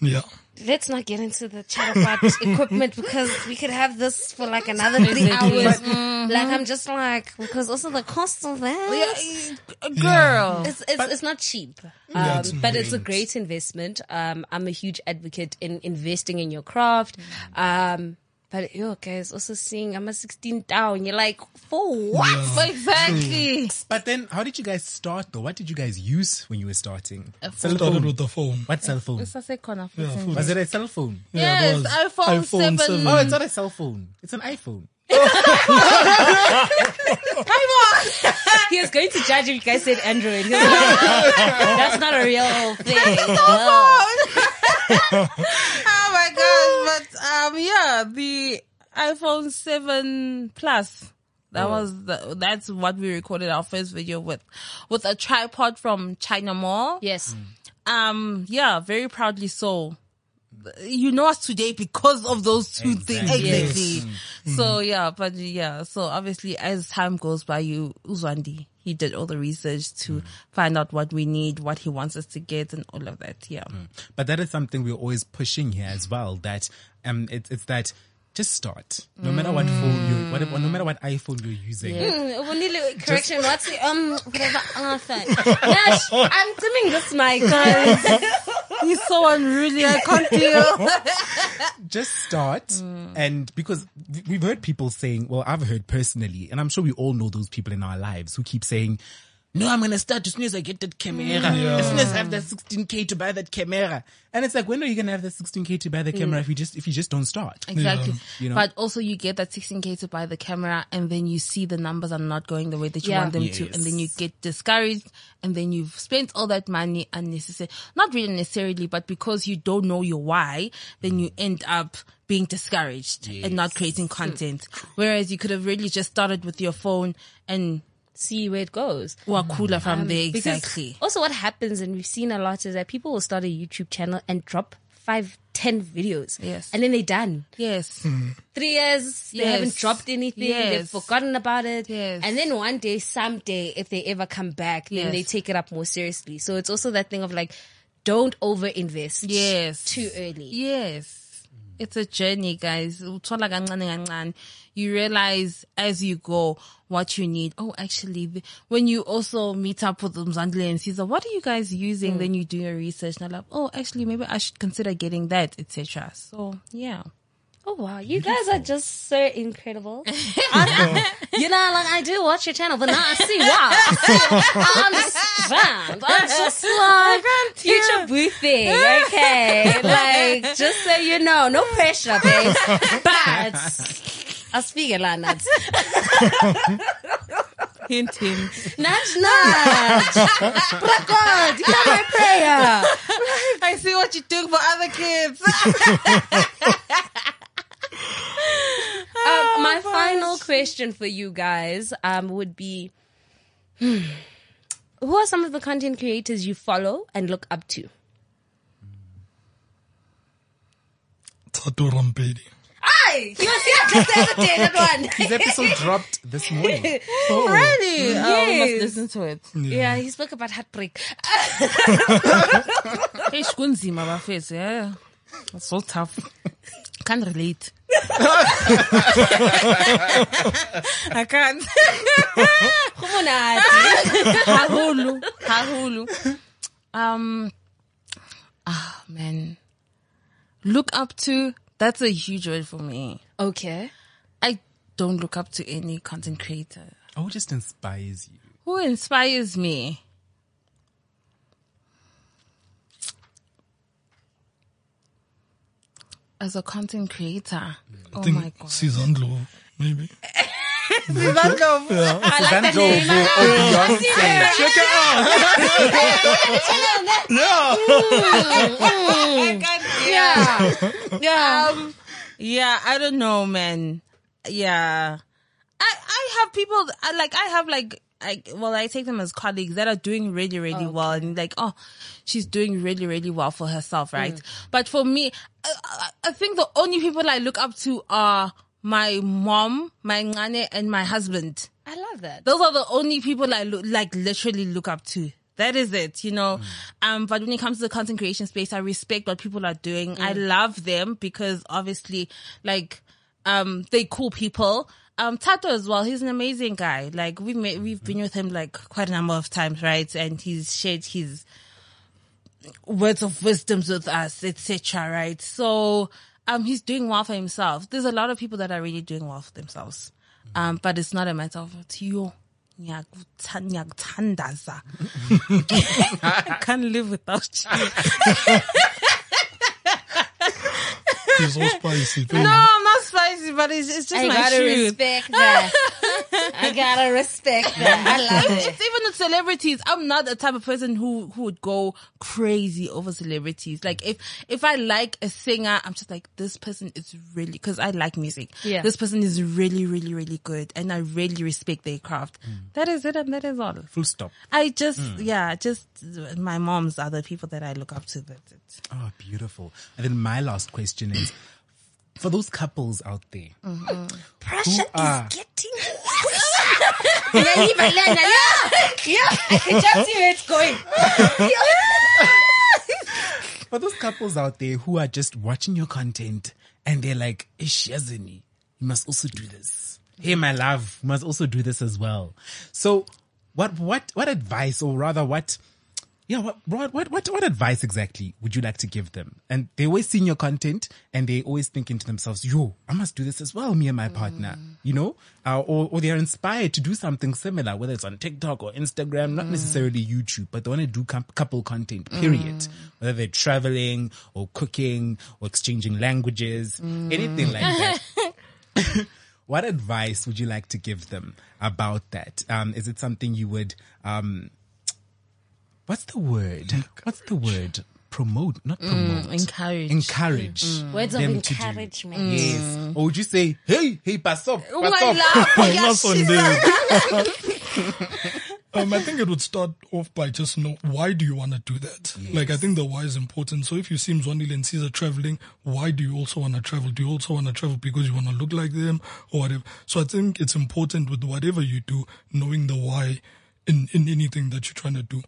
Yeah. Let's not get into the chat about *laughs* equipment because we could have this for like another three hours. Like I'm just like because also the cost of that. Girl. It's, it's, it's not cheap, um, it's but it's a great investment. Um, I'm a huge advocate in investing in your craft. Um, but yo, guys, also seeing I'm a 16 down. You're like, for what? Exactly. But then, how did you guys start though? What did you guys use when you were starting? Cell Started phone. with the phone. What cell phone? It's a second Yeah, phone. Was it a cell phone? Yeah, it Yes, was iPhone 7. Oh, it's not a cell phone. It's an iPhone. Come *laughs* on! he was going to judge if you guys said Android. Like, That's not a real thing. *laughs* That's a cell phone. *laughs* oh my gosh, but um, yeah, the iPhone 7 Plus. That was the, that's what we recorded our first video with, with a tripod from China Mall. Yes. Um, yeah, very proudly so. You know us today because of those two things. Exactly. Exactly. So yeah, but yeah, so obviously as time goes by, you, Uzwandi, he did all the research to find out what we need, what he wants us to get and all of that. Yeah. But that is something we're always pushing here as well. That um, it's it's that just start. No matter what phone you, whatever, no matter what iPhone you're using. Mm, Vanilla, correction, what's the, um, whatever. Nash, *laughs* I'm dimming this mic, guys. *laughs* He's so unruly. I can't deal. *laughs* just start and because we've heard people saying well i've heard personally and i'm sure we all know those people in our lives who keep saying no i'm gonna start mm. as soon as i get that camera as soon as i have that 16k to buy that camera and it's like when are you gonna have that 16k to buy the mm. camera if you just if you just don't start Exactly. You know? But also you get that 16k to buy the camera and then you see the numbers are not going the way that you Yeah. want them to. And then you get discouraged and then you've spent all that money unnecessarily. Not really necessarily, but because you don't know your why, then you mm. end up being discouraged and not creating content. Whereas you could have really just started with your phone and See where it goes. were cooler from um, there. Exactly. Also, what happens, and we've seen a lot, is that people will start a YouTube channel and drop five, ten videos. Yes. And then they're done. Yes. Three years, they Yes. haven't dropped anything. Yes. They've forgotten about it. Yes. And then one day, someday, if they ever come back, then Yes. they take it up more seriously. So it's also that thing of like, don't over invest. Yes. Too early. Yes. It's a journey, guys. Uthola kancane kancane. You realize as you go what you need. Oh, actually, when you also meet up with Mzwandile and Siza, what are you guys using? Hmm. Then you do your research and I'm like, oh, actually, maybe I should consider getting that, etc. So, yeah. Oh wow, you guys are just so incredible. I- *laughs* you know, like I do watch your channel, but now I see wow. I. *laughs* I'm just like future boothing, okay? Like just so you know, no pressure, babe. But I speak a lot, nuts. Hint, hint. Nudge, nudge. But God, you know my prayer. I see what you're doing for other kids. Um, my final question for you guys um, would be hmm, Who are some of the content creators you follow and look up to? Tato Rampedi. Aye! He was here just the other day, that one. *laughs* his episode dropped this morning *laughs* oh. really? Oh, we must Yes. listen to it. Yeah, he spoke about heartbreak. *laughs* Hey, kunzima face, yeah. That's so tough. Can't relate. I can't. Kumunati. Hahulu. Hahulu. Um, ah, man. Look up to, that's a huge word for me. okay. I don't look up to any content creator. oh just inspires you Who inspires me? As a content creator. Oh I think my god. Sizandlo, maybe. *laughs* I like the name. Check it out. *laughs* Yeah. Yeah. Um, yeah, I don't know, man. Yeah, I I have people I like. I have like. I, well, I take them as colleagues that are doing really, really well, and like, oh, she's doing really, really well for herself, right? But for me, I, I, I think the only people I look up to are my mom, my ngane, and my husband. I love that. Those are the only people I look, like literally look up to. That is it, you know. Um, but when it comes to the content creation space, I respect what people are doing. I love them because obviously, like, um, they cool people. Um, Tato as well. He's an amazing guy. Like we've met, we've been with him like quite a number of times, right? And he's shared his words of wisdoms with us, etc. Right? So, um, he's doing well for himself. There's a lot of people that are really doing well for themselves. Um, but it's not a matter of yo. ngiyakutha- ngiyakuthandaza. *laughs* I can't live without you. He's so spicy. No, spicy, but it's, it's just I my gotta truth. respect that. I *laughs* I gotta respect that. I love It's even with celebrities. I'm not the type of person who who would go crazy over celebrities. Like if if I like a singer, I'm just like this person is really because I like music. Yeah. this person is really really really good, and I really respect their craft. Mm. That is it, and that is all. Full stop. I just mm. yeah, just my moms are the people that I look up to. That's it. Oh, beautiful. And then my last question is for those couples out there. Mm-hmm. Pressure are- is getting worse. *laughs* yeah, even Lena, yeah, yeah. I can just see where it's going. *laughs* For those couples out there who are just watching your content and they're like, eh, Ish Yazini, you must also do this. Hey, my love, you must also do this as well. So what, what, what advice or rather what, yeah, what, what, what, what, advice exactly would you like to give them? And they always seeing your content and they always thinking to themselves, yo, I must do this as well, me and my partner, you know, uh, or, or they're inspired to do something similar, whether it's on TikTok or Instagram, not necessarily YouTube, but they want to do com- couple content, period. Whether they're traveling or cooking or exchanging languages, anything like that. *laughs* *laughs* what advice would you like to give them about that? Um, is it something you would, um, what's the word? What's the word? Promote, not mm, promote. encourage. Encourage. Mm. Words of them to do. encouragement. Yes. Mm. Or would you say, hey, hey, pass up, pass up. love, That's on yes, *laughs* um, I think it would start off by just know why do you want to do that? Like I think the why is important. So if you see Mzwandile and Siza traveling, why do you also want to travel? Do you also want to travel because you want to look like them or whatever? So I think it's important with whatever you do, knowing the why in, in anything that you're trying to do.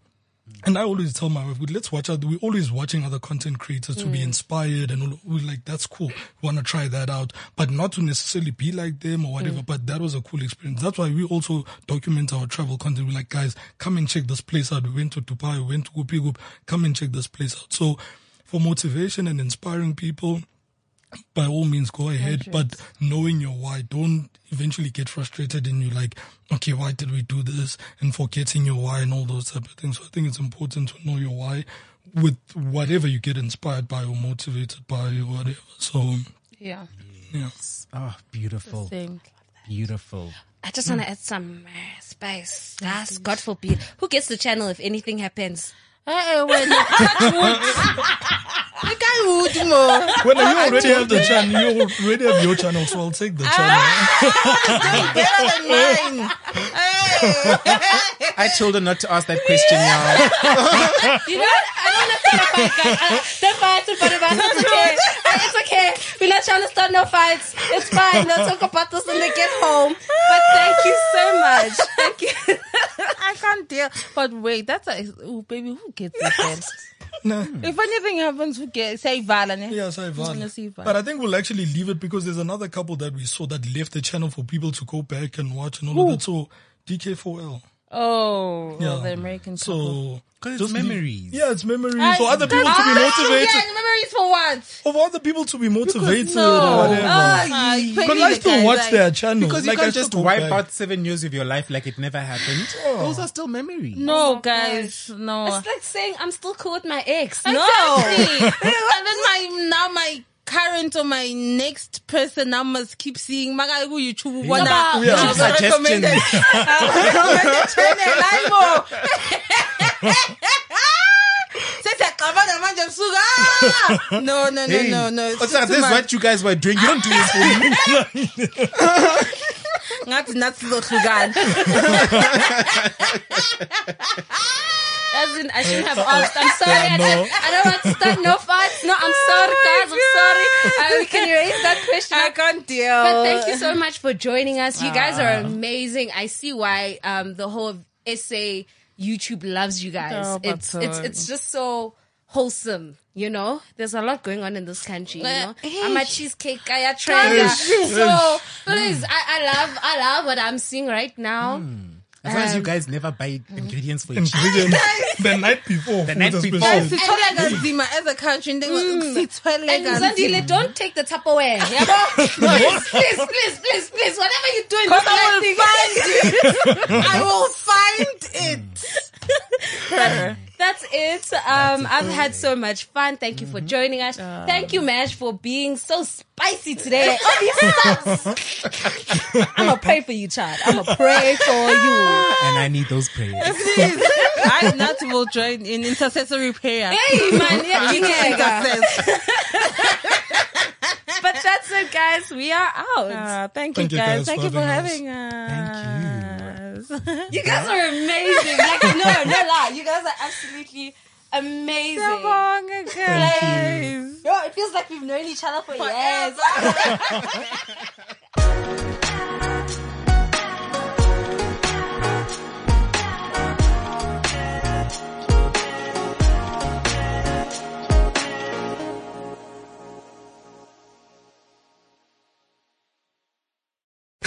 And I always tell my wife, let's watch out. We're always watching other content creators to be mm. inspired and all- we're like, that's cool. We want to try that out, but not to necessarily be like them or whatever. Mm. But that was a cool experience. That's why we also document our travel content. We're like, guys, come and check this place out. We went to Dubai, we went to Gupi Gup. Come and check this place out. So for motivation and inspiring people, by all means go ahead, but knowing your why, don't eventually get frustrated and you're like, okay, why did we do this? And forgetting your why and all those type of things. So I think it's important to know your why with whatever you get inspired by or motivated by or whatever. So yeah. yeah. Oh, beautiful. Same. Beautiful. I just want to add some uh, spice. That's God forbid. Who gets the channel if anything happens? Eh, when the guy would more. When you already have the channel, you already have your channel, so I'll take the channel. better than mine. I told her not to ask that question, y'all. *laughs* You know what? I don't want to start a fight, guys. I- Don't fight, don't fight about it. It's okay. It's okay. We're not trying to start no fights. It's fine. They'll talk about this when they get home. But thank you so much. Thank you. *laughs* I can't deal. But wait, that's a oh baby. Who gets it then? *laughs* Nah. if anything happens, who gets say Vala? ne? Yes, I gonna see Vala. But I think we'll actually leave it because there's another couple that we saw that left the channel for people to go back and watch and all of that. So DK4L. Oh, Yeah. oh, the American couple. So 'Cause it's memories. yeah, it's memories I- for other people to be motivated. Yeah, memories for what? For other people to be motivated no. or whatever. Because pay I still watch like- their channel. Because like you I can't still just wipe back. out seven years of your life like it never happened. Oh. Those are still memories. No, oh guys, no. It's like saying I'm still cool with my ex. No. Exactly. and then my now my current or my next person must keep seeing Maga who YouTube about- recommended. Channel aybo. Sesiyaqabana manje ebusuku. Ah! No, no, no, no, no. What's? This is what you guys were doing. You don't do this for me. *laughs* ngathi nathi sizohlukana. *laughs* In, I shouldn't have *laughs* asked. I'm sorry. I, don't. I don't want to start no fights. No, I'm sorry, guys. I'm sorry. Uh, we can erase that question. I can't deal. But thank you so much for joining us. You guys are amazing. I see why um, the whole SA YouTube loves you guys. Oh, it's it's it's just so wholesome. You know, there's a lot going on in this country. You know, I'm a cheesecake guy, a trainer. So please, I, I love I love what I'm seeing right now. As long as Um, you guys never buy ingredients for each Ingredient *laughs* *laughs* the night before. The night before. special- sithole kanzima mm. as a country nto sithwele And. Mm. Zandile, mm. don't take the Tupperware. yabo? *laughs* please, please, please, please, please. Whatever you're doing, this I will find it. I will find it. *laughs* That's that's it. Um, I've had so much fun. Thank you for joining us. Thank you, Mash, for being so spicy today. Oh, these subs. I'm gonna pray for you, child. I'm gonna pray for you. And I need those prayers. *laughs* I not will join in intercessory prayer. Hey, man, yeah, You *laughs* can yeah. intercess. But that's it, guys. We are out. Ah, thank, Thank you you guys. guys Thank you for having having us. Thank You *laughs* guys are amazing. Like, no, no *laughs* lie. You guys are absolutely amazing. So long ago. Guys. Yo, it feels like we've known each other for years. *laughs*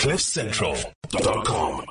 CliffCentral.com